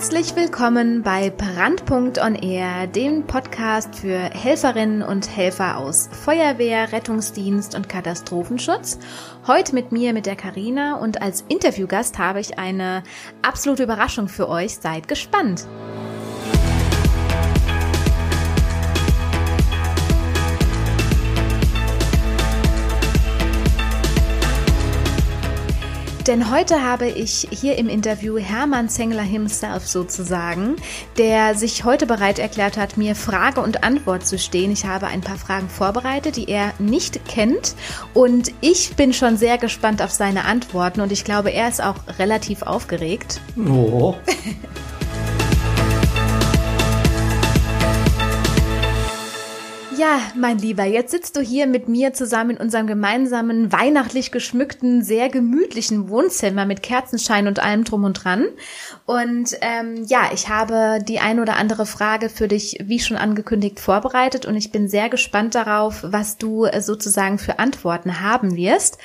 Herzlich willkommen bei Brandpunkt on Air, dem Podcast für Helferinnen und Helfer aus Feuerwehr, Rettungsdienst und Katastrophenschutz. Heute mit mir, mit der Karina und als Interviewgast habe ich eine absolute Überraschung für euch. Seid gespannt. Denn heute habe ich hier im Interview Hermann Zengler himself sozusagen, der sich heute bereit erklärt hat, mir Frage und Antwort zu stehen. Ich habe ein paar Fragen vorbereitet, die er nicht kennt und ich bin schon sehr gespannt auf seine Antworten und ich glaube, er ist auch relativ aufgeregt. Oh. Ja, mein Lieber, jetzt sitzt du hier mit mir zusammen in unserem gemeinsamen, weihnachtlich geschmückten, sehr gemütlichen Wohnzimmer mit Kerzenschein und allem drum und dran. Und ähm, ja, ich habe die ein oder andere Frage für dich, wie schon angekündigt, vorbereitet und ich bin sehr gespannt darauf, was du äh, sozusagen für Antworten haben wirst.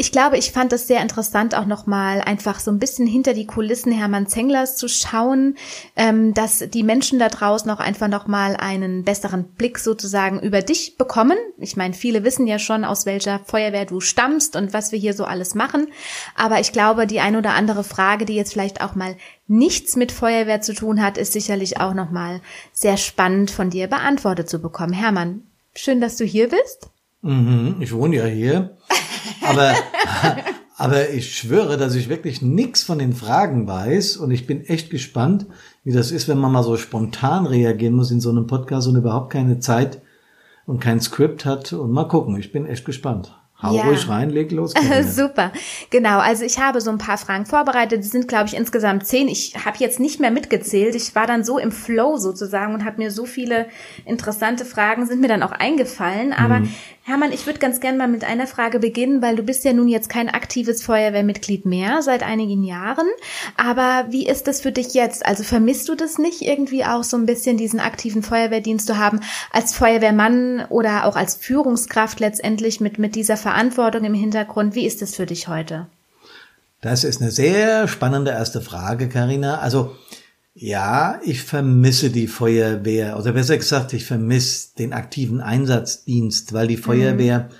Ich glaube, ich fand es sehr interessant, auch nochmal einfach so ein bisschen hinter die Kulissen Hermann Zenglers zu schauen, ähm, dass die Menschen da draußen auch einfach nochmal einen besseren Blick sozusagen über dich bekommen. Ich meine, viele wissen ja schon, aus welcher Feuerwehr du stammst und was wir hier so alles machen. Aber ich glaube, die ein oder andere Frage, die jetzt vielleicht auch mal nichts mit Feuerwehr zu tun hat, ist sicherlich auch nochmal sehr spannend von dir beantwortet zu bekommen. Hermann, schön, dass du hier bist. Mhm, ich wohne ja hier. Aber, aber ich schwöre, dass ich wirklich nichts von den Fragen weiß und ich bin echt gespannt, wie das ist, wenn man mal so spontan reagieren muss in so einem Podcast und überhaupt keine Zeit und kein Skript hat. Und mal gucken, ich bin echt gespannt. Hau ja. ruhig rein, leg los. Super. Genau, also ich habe so ein paar Fragen vorbereitet. Es sind, glaube ich, insgesamt zehn. Ich habe jetzt nicht mehr mitgezählt. Ich war dann so im Flow sozusagen und habe mir so viele interessante Fragen, sind mir dann auch eingefallen. Aber hm. Hermann, ich würde ganz gerne mal mit einer Frage beginnen, weil du bist ja nun jetzt kein aktives Feuerwehrmitglied mehr seit einigen Jahren. Aber wie ist das für dich jetzt? Also vermisst du das nicht irgendwie auch so ein bisschen, diesen aktiven Feuerwehrdienst zu haben, als Feuerwehrmann oder auch als Führungskraft letztendlich mit, mit dieser Verantwortung im Hintergrund? Wie ist das für dich heute? Das ist eine sehr spannende erste Frage, Karina. Also ja, ich vermisse die Feuerwehr, oder besser gesagt, ich vermisse den aktiven Einsatzdienst, weil die Feuerwehr mhm.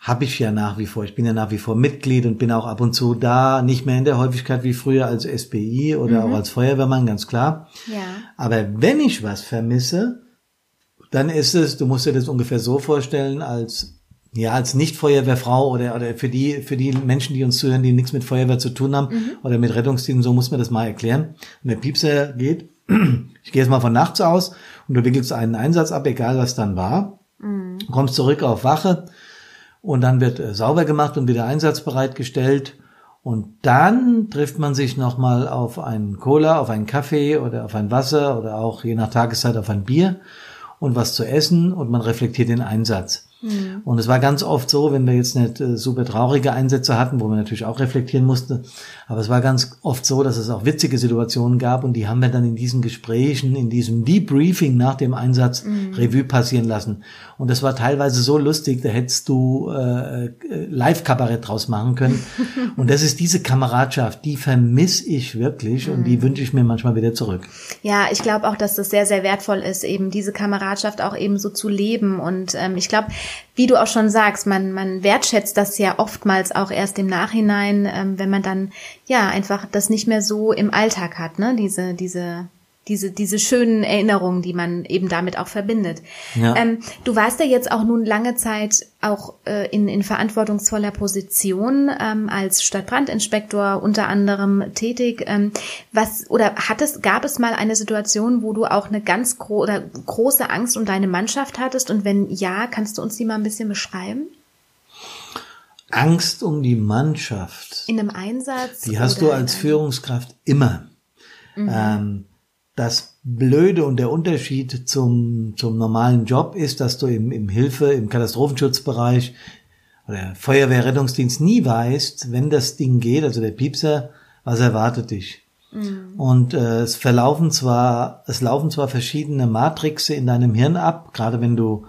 habe ich ja nach wie vor. Ich bin ja nach wie vor Mitglied und bin auch ab und zu da, nicht mehr in der Häufigkeit wie früher als SBI oder mhm. auch als Feuerwehrmann, ganz klar. Ja. Aber wenn ich was vermisse, dann ist es, du musst dir das ungefähr so vorstellen, als ja, als Nicht-Feuerwehrfrau oder, oder für die, für die Menschen, die uns zuhören, die nichts mit Feuerwehr zu tun haben mhm. oder mit Rettungsdiensten, so muss man das mal erklären. Wenn der Piepser geht, ich gehe jetzt mal von nachts aus und du wickelst einen Einsatz ab, egal was dann war, mhm. kommst zurück auf Wache und dann wird äh, sauber gemacht und wieder einsatzbereit gestellt und dann trifft man sich nochmal auf einen Cola, auf einen Kaffee oder auf ein Wasser oder auch je nach Tageszeit auf ein Bier und was zu essen und man reflektiert den Einsatz. Mhm. Und es war ganz oft so, wenn wir jetzt nicht äh, super traurige Einsätze hatten, wo man natürlich auch reflektieren musste, aber es war ganz oft so, dass es auch witzige Situationen gab und die haben wir dann in diesen Gesprächen, in diesem Debriefing nach dem Einsatz mhm. Revue passieren lassen. Und das war teilweise so lustig, da hättest du äh, äh Live-Kabarett draus machen können. und das ist diese Kameradschaft, die vermisse ich wirklich mhm. und die mhm. wünsche ich mir manchmal wieder zurück. Ja, ich glaube auch, dass das sehr, sehr wertvoll ist, eben diese Kameradschaft auch eben so zu leben. Und ähm, ich glaube, wie du auch schon sagst, man, man wertschätzt das ja oftmals auch erst im Nachhinein, ähm, wenn man dann ja einfach das nicht mehr so im Alltag hat, ne? Diese, diese diese, diese schönen Erinnerungen, die man eben damit auch verbindet. Ja. Ähm, du warst ja jetzt auch nun lange Zeit auch äh, in, in verantwortungsvoller Position ähm, als Stadtbrandinspektor unter anderem tätig. Ähm, was oder hat es, gab es mal eine Situation, wo du auch eine ganz gro oder große Angst um deine Mannschaft hattest? Und wenn ja, kannst du uns die mal ein bisschen beschreiben? Angst um die Mannschaft. In einem Einsatz. Die hast du als Führungskraft immer. Mhm. Ähm, das Blöde und der Unterschied zum, zum normalen Job ist, dass du im, im Hilfe, im Katastrophenschutzbereich oder Feuerwehr, Rettungsdienst nie weißt, wenn das Ding geht, also der Piepser, was erwartet dich. Mhm. Und äh, es verlaufen zwar, es laufen zwar verschiedene Matrixe in deinem Hirn ab, gerade wenn du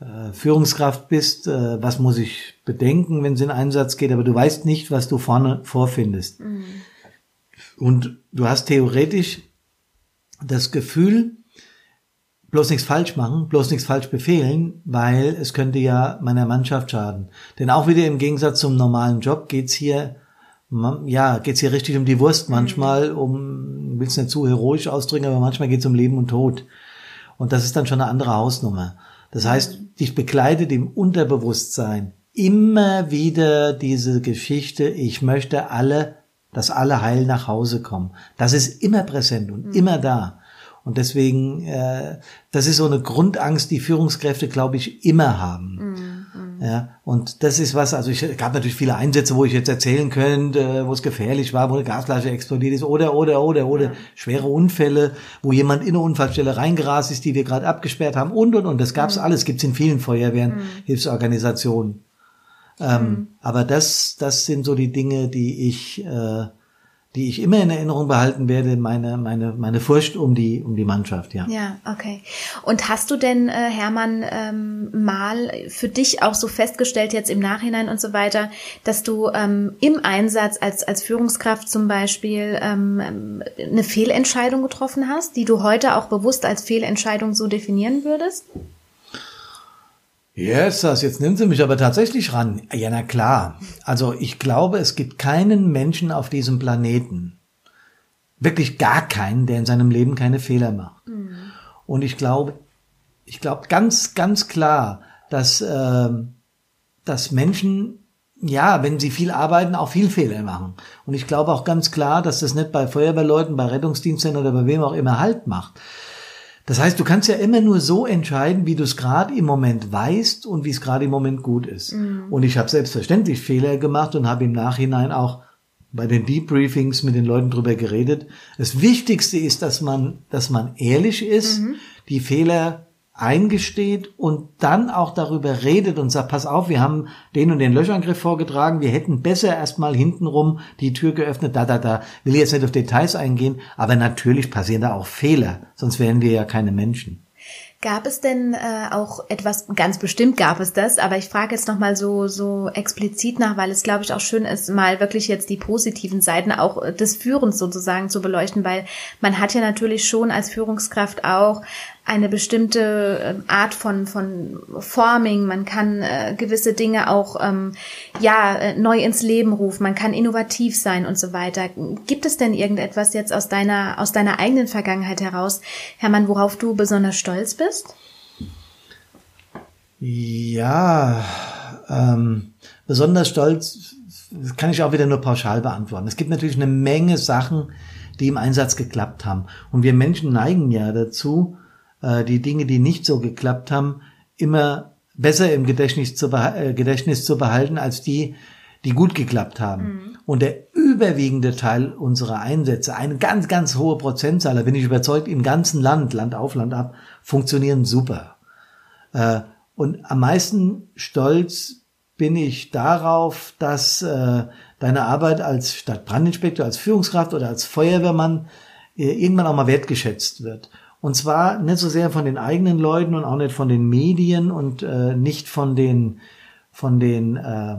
äh, Führungskraft bist, äh, was muss ich bedenken, wenn es in Einsatz geht, aber du weißt nicht, was du vorne vorfindest. Mhm. Und du hast theoretisch das Gefühl, bloß nichts falsch machen, bloß nichts falsch befehlen, weil es könnte ja meiner Mannschaft schaden. Denn auch wieder im Gegensatz zum normalen Job geht's hier, ja, geht's hier richtig um die Wurst manchmal, mhm. um, will es nicht zu heroisch ausdrücken, aber manchmal geht's um Leben und Tod. Und das ist dann schon eine andere Hausnummer. Das heißt, dich begleitet im Unterbewusstsein immer wieder diese Geschichte, ich möchte alle, dass alle heil nach Hause kommen. Das ist immer präsent und mhm. immer da. Und deswegen, äh, das ist so eine Grundangst, die Führungskräfte, glaube ich, immer haben. Mhm. Ja, und das ist was, also ich gab natürlich viele Einsätze, wo ich jetzt erzählen könnte, wo es gefährlich war, wo eine Gasflasche explodiert ist oder, oder, oder, oder ja. schwere Unfälle, wo jemand in eine Unfallstelle reingerast ist, die wir gerade abgesperrt haben und, und, und. Das gab's mhm. alles, gibt's in vielen Feuerwehren, mhm. Hilfsorganisationen. Ähm, mhm. Aber das, das sind so die Dinge, die ich, äh, die ich immer in Erinnerung behalten werde, meine, meine, meine Furcht um die, um die Mannschaft, ja. Ja, okay. Und hast du denn, äh, Hermann, ähm, mal für dich auch so festgestellt, jetzt im Nachhinein und so weiter, dass du ähm, im Einsatz als, als Führungskraft zum Beispiel ähm, eine Fehlentscheidung getroffen hast, die du heute auch bewusst als Fehlentscheidung so definieren würdest? Yes, das, jetzt nimmt sie mich aber tatsächlich ran. Ja, na klar. Also ich glaube, es gibt keinen Menschen auf diesem Planeten, wirklich gar keinen, der in seinem Leben keine Fehler macht. Mhm. Und ich glaube, ich glaube ganz, ganz klar, dass, äh, dass Menschen, ja, wenn sie viel arbeiten, auch viel Fehler machen. Und ich glaube auch ganz klar, dass das nicht bei Feuerwehrleuten, bei Rettungsdiensten oder bei wem auch immer Halt macht. Das heißt, du kannst ja immer nur so entscheiden, wie du es gerade im Moment weißt und wie es gerade im Moment gut ist. Mhm. Und ich habe selbstverständlich Fehler gemacht und habe im Nachhinein auch bei den Debriefings mit den Leuten drüber geredet. Das Wichtigste ist, dass man, dass man ehrlich ist, mhm. die Fehler eingesteht und dann auch darüber redet und sagt, pass auf, wir haben den und den Löschangriff vorgetragen, wir hätten besser erstmal hintenrum die Tür geöffnet, da, da, da. Will jetzt nicht auf Details eingehen, aber natürlich passieren da auch Fehler, sonst wären wir ja keine Menschen. Gab es denn äh, auch etwas, ganz bestimmt gab es das, aber ich frage jetzt nochmal so, so explizit nach, weil es, glaube ich, auch schön ist, mal wirklich jetzt die positiven Seiten auch des Führens sozusagen zu beleuchten, weil man hat ja natürlich schon als Führungskraft auch eine bestimmte ähm, Art von, von Forming, man kann äh, gewisse Dinge auch ähm, ja äh, neu ins Leben rufen, man kann innovativ sein und so weiter. Gibt es denn irgendetwas jetzt aus deiner aus deiner eigenen Vergangenheit heraus, Hermann, worauf du besonders stolz bist? Ja, ähm, besonders stolz kann ich auch wieder nur pauschal beantworten. Es gibt natürlich eine Menge Sachen, die im Einsatz geklappt haben. Und wir Menschen neigen ja dazu, äh, die Dinge, die nicht so geklappt haben, immer besser im Gedächtnis zu, äh, Gedächtnis zu behalten als die, die gut geklappt haben. Mhm. Und der überwiegende Teil unserer Einsätze, eine ganz, ganz hohe Prozentzahl, da bin ich überzeugt, im ganzen Land, Land auf, Land ab, funktionieren super. Äh, und am meisten stolz bin ich darauf, dass äh, deine Arbeit als Stadtbrandinspektor, als Führungskraft oder als Feuerwehrmann irgendwann auch mal wertgeschätzt wird. Und zwar nicht so sehr von den eigenen Leuten und auch nicht von den Medien und äh, nicht von den von den äh,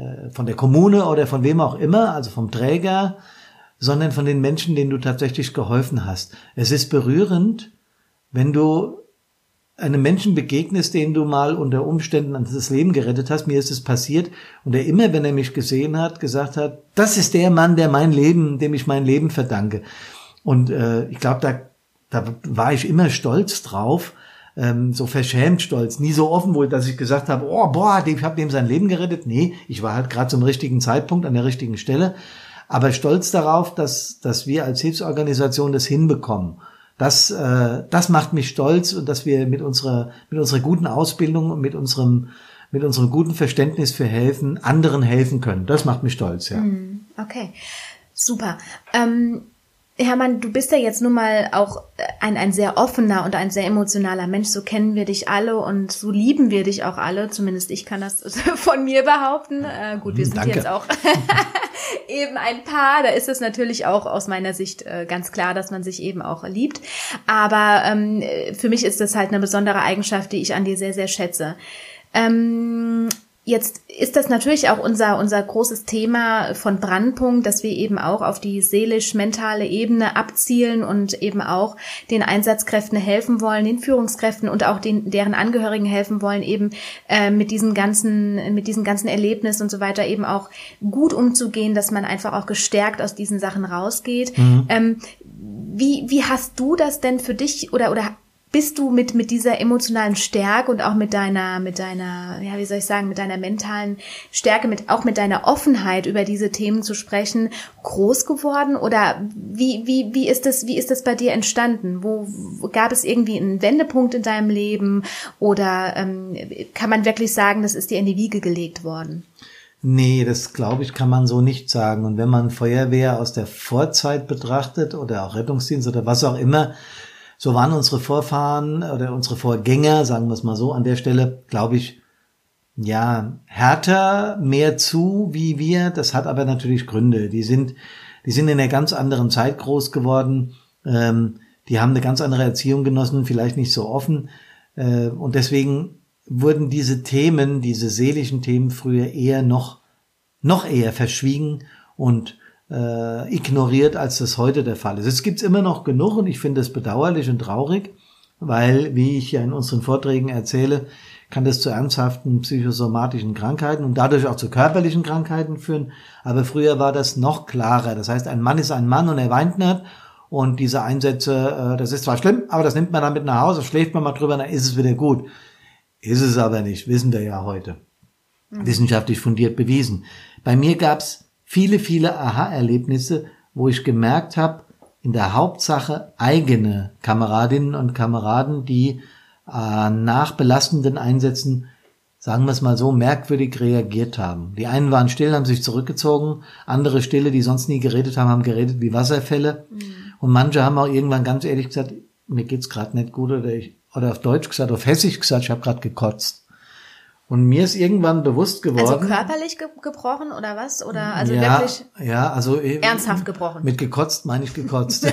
äh, von der Kommune oder von wem auch immer, also vom Träger, sondern von den Menschen, denen du tatsächlich geholfen hast. Es ist berührend, wenn du einem Menschen begegnest, den du mal unter Umständen an das Leben gerettet hast. Mir ist es passiert und er immer, wenn er mich gesehen hat, gesagt hat, das ist der Mann, der mein Leben, dem ich mein Leben verdanke. Und äh, ich glaube, da da war ich immer stolz drauf, ähm, so verschämt stolz, nie so offen wohl, dass ich gesagt habe, oh boah, ich habe dem sein Leben gerettet. Nee, ich war halt gerade zum richtigen Zeitpunkt an der richtigen Stelle, aber stolz darauf, dass, dass wir als Hilfsorganisation das hinbekommen. Das, äh, das macht mich stolz und dass wir mit unserer, mit unserer guten Ausbildung und mit unserem, mit unserem guten Verständnis für helfen, anderen helfen können. Das macht mich stolz, ja. Mm, okay, super. Ähm Hermann, du bist ja jetzt nun mal auch ein, ein sehr offener und ein sehr emotionaler Mensch. So kennen wir dich alle und so lieben wir dich auch alle. Zumindest ich kann das von mir behaupten. Äh, gut, wir sind Danke. jetzt auch eben ein Paar. Da ist es natürlich auch aus meiner Sicht äh, ganz klar, dass man sich eben auch liebt. Aber ähm, für mich ist das halt eine besondere Eigenschaft, die ich an dir sehr, sehr schätze. Ähm, Jetzt ist das natürlich auch unser, unser großes Thema von Brandpunkt, dass wir eben auch auf die seelisch-mentale Ebene abzielen und eben auch den Einsatzkräften helfen wollen, den Führungskräften und auch den, deren Angehörigen helfen wollen, eben äh, mit diesen ganzen, mit diesen ganzen Erlebnissen und so weiter eben auch gut umzugehen, dass man einfach auch gestärkt aus diesen Sachen rausgeht. Mhm. Ähm, wie, wie hast du das denn für dich oder, oder bist du mit, mit dieser emotionalen Stärke und auch mit deiner, mit deiner, ja, wie soll ich sagen, mit deiner mentalen Stärke, mit, auch mit deiner Offenheit über diese Themen zu sprechen, groß geworden? Oder wie, wie, wie ist das, wie ist das bei dir entstanden? Wo, wo gab es irgendwie einen Wendepunkt in deinem Leben? Oder ähm, kann man wirklich sagen, das ist dir in die Wiege gelegt worden? Nee, das glaube ich, kann man so nicht sagen. Und wenn man Feuerwehr aus der Vorzeit betrachtet oder auch Rettungsdienst oder was auch immer, so waren unsere Vorfahren oder unsere Vorgänger, sagen wir es mal so, an der Stelle, glaube ich, ja, härter, mehr zu wie wir. Das hat aber natürlich Gründe. Die sind, die sind in einer ganz anderen Zeit groß geworden. Ähm, die haben eine ganz andere Erziehung genossen, vielleicht nicht so offen. Äh, und deswegen wurden diese Themen, diese seelischen Themen früher eher noch, noch eher verschwiegen und äh, ignoriert, als das heute der Fall ist. Es gibt's immer noch genug und ich finde es bedauerlich und traurig, weil, wie ich ja in unseren Vorträgen erzähle, kann das zu ernsthaften psychosomatischen Krankheiten und dadurch auch zu körperlichen Krankheiten führen. Aber früher war das noch klarer. Das heißt, ein Mann ist ein Mann und er weint nicht. Und diese Einsätze, äh, das ist zwar schlimm, aber das nimmt man dann mit nach Hause, schläft man mal drüber, dann ist es wieder gut. Ist es aber nicht, wissen wir ja heute. Mhm. Wissenschaftlich fundiert bewiesen. Bei mir gab's viele, viele Aha-Erlebnisse, wo ich gemerkt habe, in der Hauptsache eigene Kameradinnen und Kameraden, die äh, nach belastenden Einsätzen, sagen wir es mal so, merkwürdig reagiert haben. Die einen waren still, haben sich zurückgezogen, andere stille, die sonst nie geredet haben, haben geredet wie Wasserfälle. Mhm. Und manche haben auch irgendwann ganz ehrlich gesagt, mir geht's gerade nicht gut oder ich, oder auf Deutsch gesagt, auf Hessisch gesagt, ich habe gerade gekotzt. Und mir ist irgendwann bewusst also geworden. Also körperlich ge gebrochen oder was? Oder also ja, wirklich ja, also ernsthaft gebrochen. Mit gekotzt meine ich gekotzt.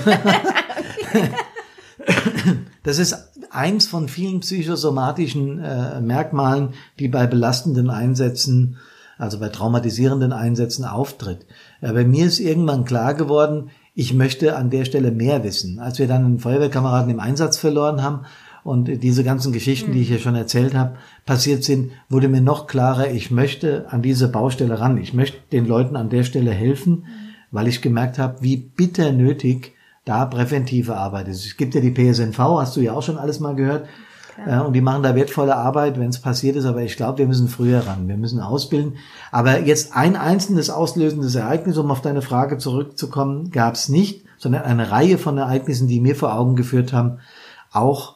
das ist eins von vielen psychosomatischen äh, Merkmalen, die bei belastenden Einsätzen, also bei traumatisierenden Einsätzen auftritt. Ja, bei mir ist irgendwann klar geworden, ich möchte an der Stelle mehr wissen. Als wir dann einen Feuerwehrkameraden im Einsatz verloren haben, und diese ganzen Geschichten, die ich hier schon erzählt habe, passiert sind, wurde mir noch klarer, ich möchte an diese Baustelle ran. Ich möchte den Leuten an der Stelle helfen, weil ich gemerkt habe, wie bitter nötig da präventive Arbeit ist. Es gibt ja die PSNV, hast du ja auch schon alles mal gehört. Klar. Äh, und die machen da wertvolle Arbeit, wenn es passiert ist. Aber ich glaube, wir müssen früher ran. Wir müssen ausbilden. Aber jetzt ein einzelnes auslösendes Ereignis, um auf deine Frage zurückzukommen, gab es nicht, sondern eine Reihe von Ereignissen, die mir vor Augen geführt haben, auch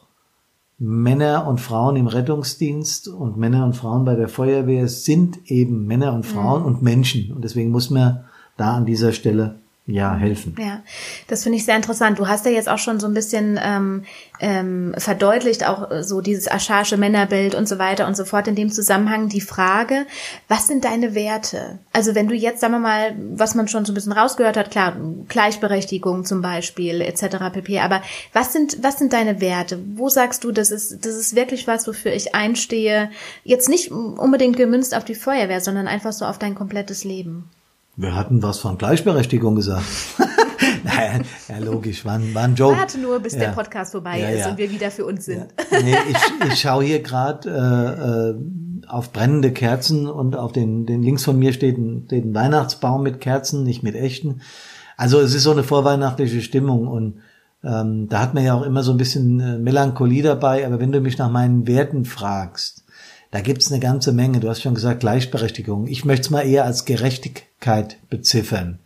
Männer und Frauen im Rettungsdienst und Männer und Frauen bei der Feuerwehr sind eben Männer und Frauen mhm. und Menschen. Und deswegen muss man da an dieser Stelle ja helfen. Ja, das finde ich sehr interessant. Du hast ja jetzt auch schon so ein bisschen ähm, ähm, verdeutlicht, auch äh, so dieses aschasche Männerbild und so weiter und so fort. In dem Zusammenhang die Frage, was sind deine Werte? Also wenn du jetzt, sagen wir mal, was man schon so ein bisschen rausgehört hat, klar, Gleichberechtigung zum Beispiel etc. pp. Aber was sind was sind deine Werte? Wo sagst du, das ist das ist wirklich was, wofür ich einstehe? Jetzt nicht unbedingt gemünzt auf die Feuerwehr, sondern einfach so auf dein komplettes Leben. Wir hatten was von Gleichberechtigung gesagt. naja, ja, logisch, war, war ein Joke. Warte nur, bis ja. der Podcast vorbei ja, ist und wir wieder für uns sind. Nee, ich, ich schaue hier gerade äh, äh, auf brennende Kerzen und auf den, den links von mir steht ein, steht ein Weihnachtsbaum mit Kerzen, nicht mit echten. Also es ist so eine vorweihnachtliche Stimmung und ähm, da hat man ja auch immer so ein bisschen äh, Melancholie dabei. Aber wenn du mich nach meinen Werten fragst, da gibt's eine ganze Menge. Du hast schon gesagt, Gleichberechtigung. Ich möchte es mal eher als Gerechtigkeit beziffern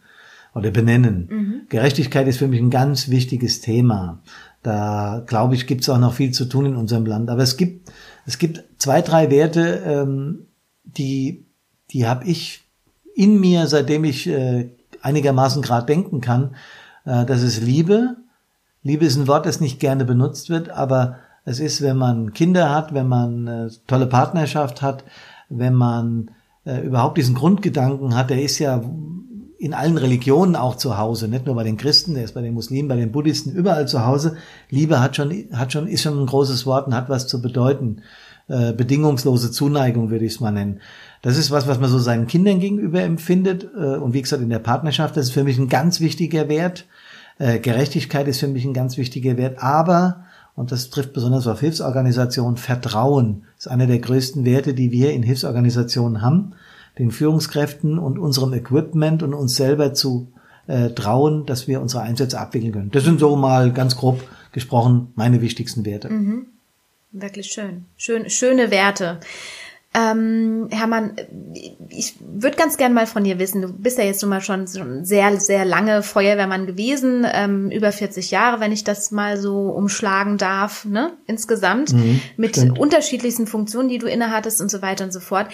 oder benennen. Mhm. Gerechtigkeit ist für mich ein ganz wichtiges Thema. Da glaube ich, gibt's auch noch viel zu tun in unserem Land. Aber es gibt, es gibt zwei, drei Werte, ähm, die, die habe ich in mir, seitdem ich äh, einigermaßen gerade denken kann. Äh, das ist Liebe. Liebe ist ein Wort, das nicht gerne benutzt wird, aber es ist, wenn man Kinder hat, wenn man eine tolle Partnerschaft hat, wenn man äh, überhaupt diesen Grundgedanken hat, der ist ja in allen Religionen auch zu Hause, nicht nur bei den Christen, der ist bei den Muslimen, bei den Buddhisten, überall zu Hause. Liebe hat schon, hat schon, ist schon ein großes Wort und hat was zu bedeuten. Äh, bedingungslose Zuneigung würde ich es mal nennen. Das ist was, was man so seinen Kindern gegenüber empfindet. Äh, und wie gesagt, in der Partnerschaft, das ist für mich ein ganz wichtiger Wert. Äh, Gerechtigkeit ist für mich ein ganz wichtiger Wert. Aber, und das trifft besonders auf Hilfsorganisationen, Vertrauen ist einer der größten Werte, die wir in Hilfsorganisationen haben. Den Führungskräften und unserem Equipment und uns selber zu äh, trauen, dass wir unsere Einsätze abwickeln können. Das sind so mal ganz grob gesprochen meine wichtigsten Werte. Mhm. Wirklich schön. schön. Schöne Werte. Ähm, Hermann, ich würde ganz gern mal von dir wissen, du bist ja jetzt nun mal schon sehr, sehr lange Feuerwehrmann gewesen, ähm, über 40 Jahre, wenn ich das mal so umschlagen darf, ne, insgesamt, mhm, mit stimmt. unterschiedlichsten Funktionen, die du innehattest und so weiter und so fort.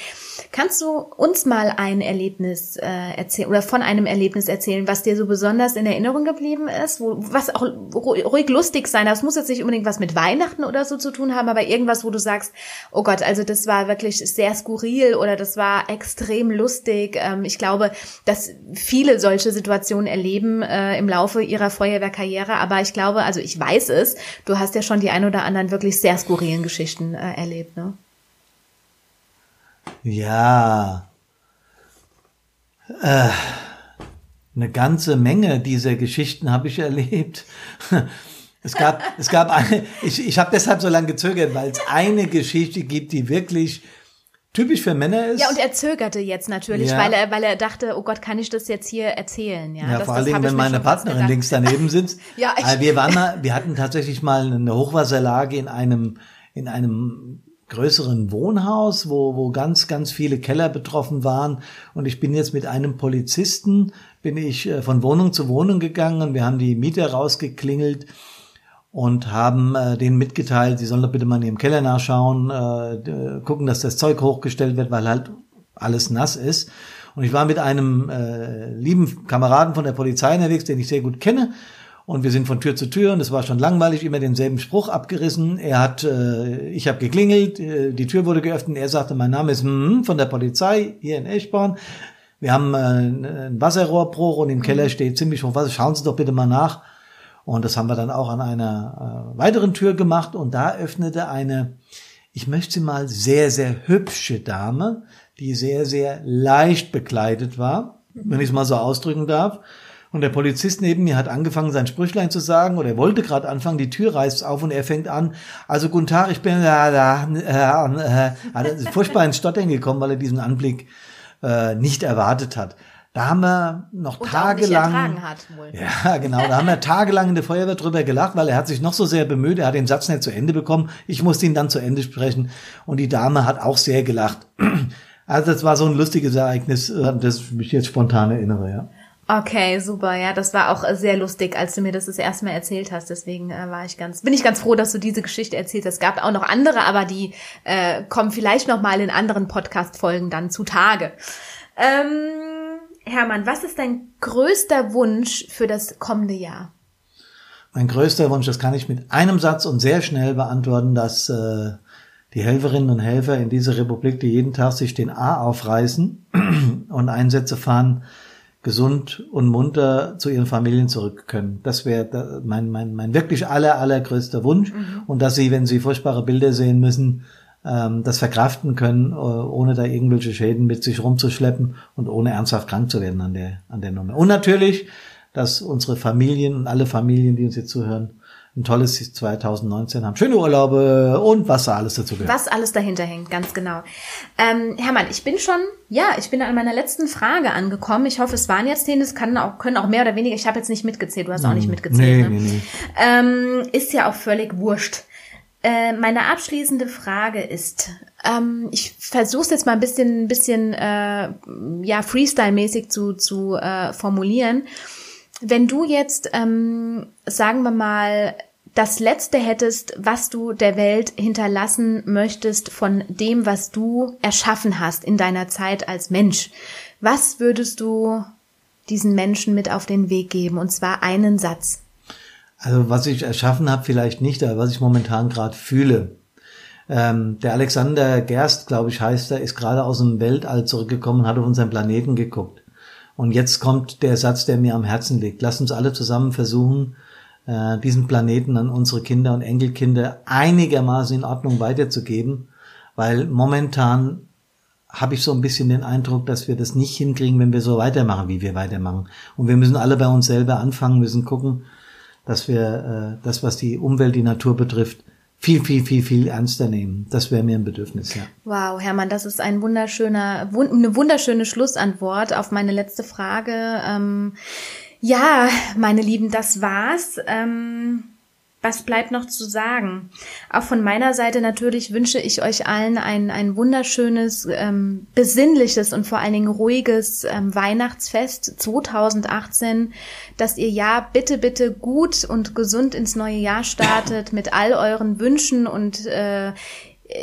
Kannst du uns mal ein Erlebnis äh, erzählen oder von einem Erlebnis erzählen, was dir so besonders in Erinnerung geblieben ist, wo, was auch ruhig lustig sein darf? Es muss jetzt nicht unbedingt was mit Weihnachten oder so zu tun haben, aber irgendwas, wo du sagst, oh Gott, also das war wirklich sehr skurril oder das war extrem lustig. Ähm, ich glaube, dass viele solche Situationen erleben äh, im Laufe ihrer Feuerwehrkarriere, aber ich glaube, also ich weiß es, du hast ja schon die ein oder anderen wirklich sehr skurrilen Geschichten äh, erlebt, ne? Ja. Äh, eine ganze Menge dieser Geschichten habe ich erlebt. Es gab, es gab eine, ich, ich habe deshalb so lange gezögert, weil es eine Geschichte gibt, die wirklich typisch für Männer ist. Ja, und er zögerte jetzt natürlich, ja. weil er, weil er dachte, oh Gott, kann ich das jetzt hier erzählen? Ja, ja das, vor allen Dingen, wenn meine Partnerin links daneben sitzt. ja, ich wir waren mal, wir hatten tatsächlich mal eine Hochwasserlage in einem, in einem größeren Wohnhaus, wo, wo ganz, ganz viele Keller betroffen waren. Und ich bin jetzt mit einem Polizisten, bin ich äh, von Wohnung zu Wohnung gegangen und wir haben die Mieter rausgeklingelt und haben äh, denen mitgeteilt, sie sollen doch bitte mal in ihrem Keller nachschauen, äh, gucken, dass das Zeug hochgestellt wird, weil halt alles nass ist. Und ich war mit einem äh, lieben Kameraden von der Polizei unterwegs, den ich sehr gut kenne. Und wir sind von Tür zu Tür und es war schon langweilig, immer denselben Spruch abgerissen. Er hat, äh, ich habe geklingelt, äh, die Tür wurde geöffnet. Er sagte, mein Name ist mm, von der Polizei hier in Eschborn. Wir haben äh, ein Wasserrohrbruch und im Keller steht ziemlich hoch Wasser. Schauen Sie doch bitte mal nach. Und das haben wir dann auch an einer äh, weiteren Tür gemacht und da öffnete eine, ich möchte mal sehr, sehr hübsche Dame, die sehr, sehr leicht bekleidet war, wenn ich es mal so ausdrücken darf. Und der Polizist neben mir hat angefangen, sein Sprüchlein zu sagen, oder er wollte gerade anfangen, die Tür reißt auf und er fängt an, also guten Tag, ich bin da, da, äh, äh, äh, furchtbar ins Stottern gekommen, weil er diesen Anblick äh, nicht erwartet hat. Da haben wir noch Und tagelang. Hat. Ja, genau. Da haben wir tagelang in der Feuerwehr drüber gelacht, weil er hat sich noch so sehr bemüht. Er hat den Satz nicht zu Ende bekommen. Ich musste ihn dann zu Ende sprechen. Und die Dame hat auch sehr gelacht. Also das war so ein lustiges Ereignis, äh, das ich mich jetzt spontan erinnere, ja. Okay, super. Ja, das war auch sehr lustig, als du mir das das erste Mal erzählt hast. Deswegen äh, war ich ganz, bin ich ganz froh, dass du diese Geschichte erzählt hast. Es gab auch noch andere, aber die äh, kommen vielleicht noch mal in anderen Podcast-Folgen dann zutage. Ähm, Hermann, was ist dein größter Wunsch für das kommende Jahr? Mein größter Wunsch, das kann ich mit einem Satz und sehr schnell beantworten, dass äh, die Helferinnen und Helfer in dieser Republik, die jeden Tag sich den A aufreißen und Einsätze fahren, gesund und munter zu ihren Familien zurück können. Das wäre mein, mein, mein wirklich aller, allergrößter Wunsch. Mhm. Und dass sie, wenn sie furchtbare Bilder sehen müssen, ähm, das verkraften können, äh, ohne da irgendwelche Schäden mit sich rumzuschleppen und ohne ernsthaft krank zu werden an der, an der Nummer. Und natürlich, dass unsere Familien und alle Familien, die uns jetzt zuhören, ein tolles 2019 haben. Schöne Urlaube und was da alles dazu gehört. Was alles dahinter hängt, ganz genau. Ähm, Hermann, ich bin schon, ja, ich bin an meiner letzten Frage angekommen. Ich hoffe, es waren jetzt zehn, es kann auch, können auch mehr oder weniger, ich habe jetzt nicht mitgezählt, du hast auch nicht hm, mitgezählt. Nee, ne? nee, nee. Ähm, ist ja auch völlig wurscht. Äh, meine abschließende Frage ist, ähm, ich versuche es jetzt mal ein bisschen, bisschen äh, ja Freestyle-mäßig zu, zu äh, formulieren. Wenn du jetzt, ähm, sagen wir mal, das Letzte hättest, was du der Welt hinterlassen möchtest von dem, was du erschaffen hast in deiner Zeit als Mensch, was würdest du diesen Menschen mit auf den Weg geben? Und zwar einen Satz. Also was ich erschaffen habe, vielleicht nicht, aber was ich momentan gerade fühle. Ähm, der Alexander Gerst, glaube ich, heißt er, ist gerade aus dem Weltall zurückgekommen, hat auf unseren Planeten geguckt. Und jetzt kommt der Satz, der mir am Herzen liegt. Lass uns alle zusammen versuchen, äh, diesen Planeten an unsere Kinder und Enkelkinder einigermaßen in Ordnung weiterzugeben, weil momentan habe ich so ein bisschen den Eindruck, dass wir das nicht hinkriegen, wenn wir so weitermachen, wie wir weitermachen. Und wir müssen alle bei uns selber anfangen, müssen gucken, dass wir äh, das, was die Umwelt, die Natur betrifft, viel, viel, viel, viel ernster nehmen. Das wäre mir ein Bedürfnis, ja. Wow, Hermann, das ist ein wunderschöner, wund eine wunderschöne Schlussantwort auf meine letzte Frage. Ähm, ja, meine Lieben, das war's. Ähm, was bleibt noch zu sagen? Auch von meiner Seite natürlich wünsche ich euch allen ein, ein wunderschönes, ähm, besinnliches und vor allen Dingen ruhiges ähm, Weihnachtsfest 2018, dass ihr ja bitte, bitte gut und gesund ins neue Jahr startet mit all euren Wünschen und äh,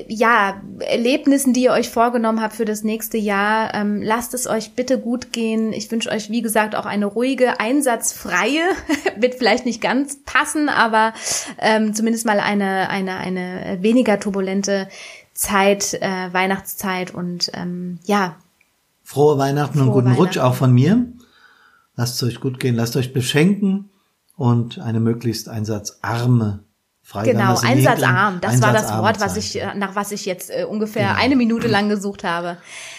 ja, Erlebnissen, die ihr euch vorgenommen habt für das nächste Jahr. Ähm, lasst es euch bitte gut gehen. Ich wünsche euch, wie gesagt, auch eine ruhige, einsatzfreie, wird vielleicht nicht ganz passen, aber ähm, zumindest mal eine, eine, eine weniger turbulente Zeit, äh, Weihnachtszeit und ähm, ja. Frohe Weihnachten frohe und guten Rutsch auch von mir. Lasst es euch gut gehen, lasst euch beschenken und eine möglichst einsatzarme Genau, einsatzarm. Das war das Wort, was ich, äh, nach was ich jetzt äh, ungefähr genau. eine Minute lang gesucht habe.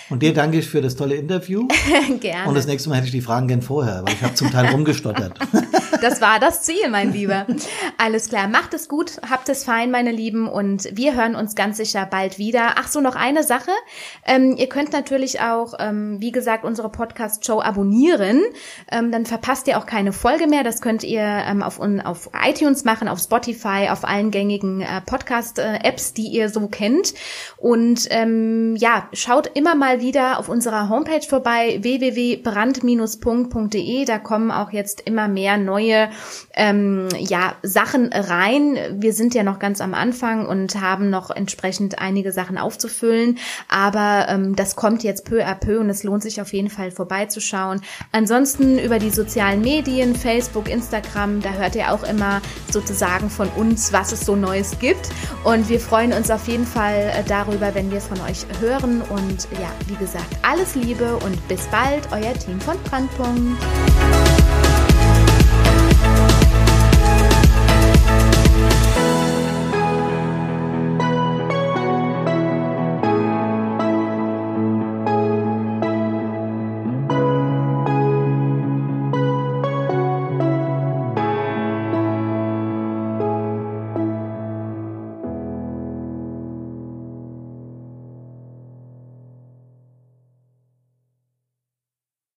Und dir danke ich für das tolle Interview. gerne. Und das nächste Mal hätte ich die Fragen gern vorher, weil ich habe zum Teil rumgestottert. das war das Ziel, mein Lieber. Alles klar, macht es gut, habt es fein, meine Lieben, und wir hören uns ganz sicher bald wieder. Ach so, noch eine Sache. Ähm, ihr könnt natürlich auch, ähm, wie gesagt, unsere Podcast-Show abonnieren. Ähm, dann verpasst ihr auch keine Folge mehr. Das könnt ihr ähm, auf, auf iTunes machen, auf Spotify, auf allen gängigen äh, Podcast-Apps, die ihr so kennt. Und ähm, ja, schaut immer mal wieder auf unserer Homepage vorbei, www.brand-punkt.de. Da kommen auch jetzt immer mehr neue ähm, ja, Sachen rein. Wir sind ja noch ganz am Anfang und haben noch entsprechend einige Sachen aufzufüllen. Aber ähm, das kommt jetzt peu à peu und es lohnt sich auf jeden Fall vorbeizuschauen. Ansonsten über die sozialen Medien, Facebook, Instagram, da hört ihr auch immer sozusagen von uns, was es so Neues gibt. Und wir freuen uns auf jeden Fall äh, darüber, wenn wir von euch hören. Und ja, wie gesagt, alles Liebe und bis bald, euer Team von Brandpunkt.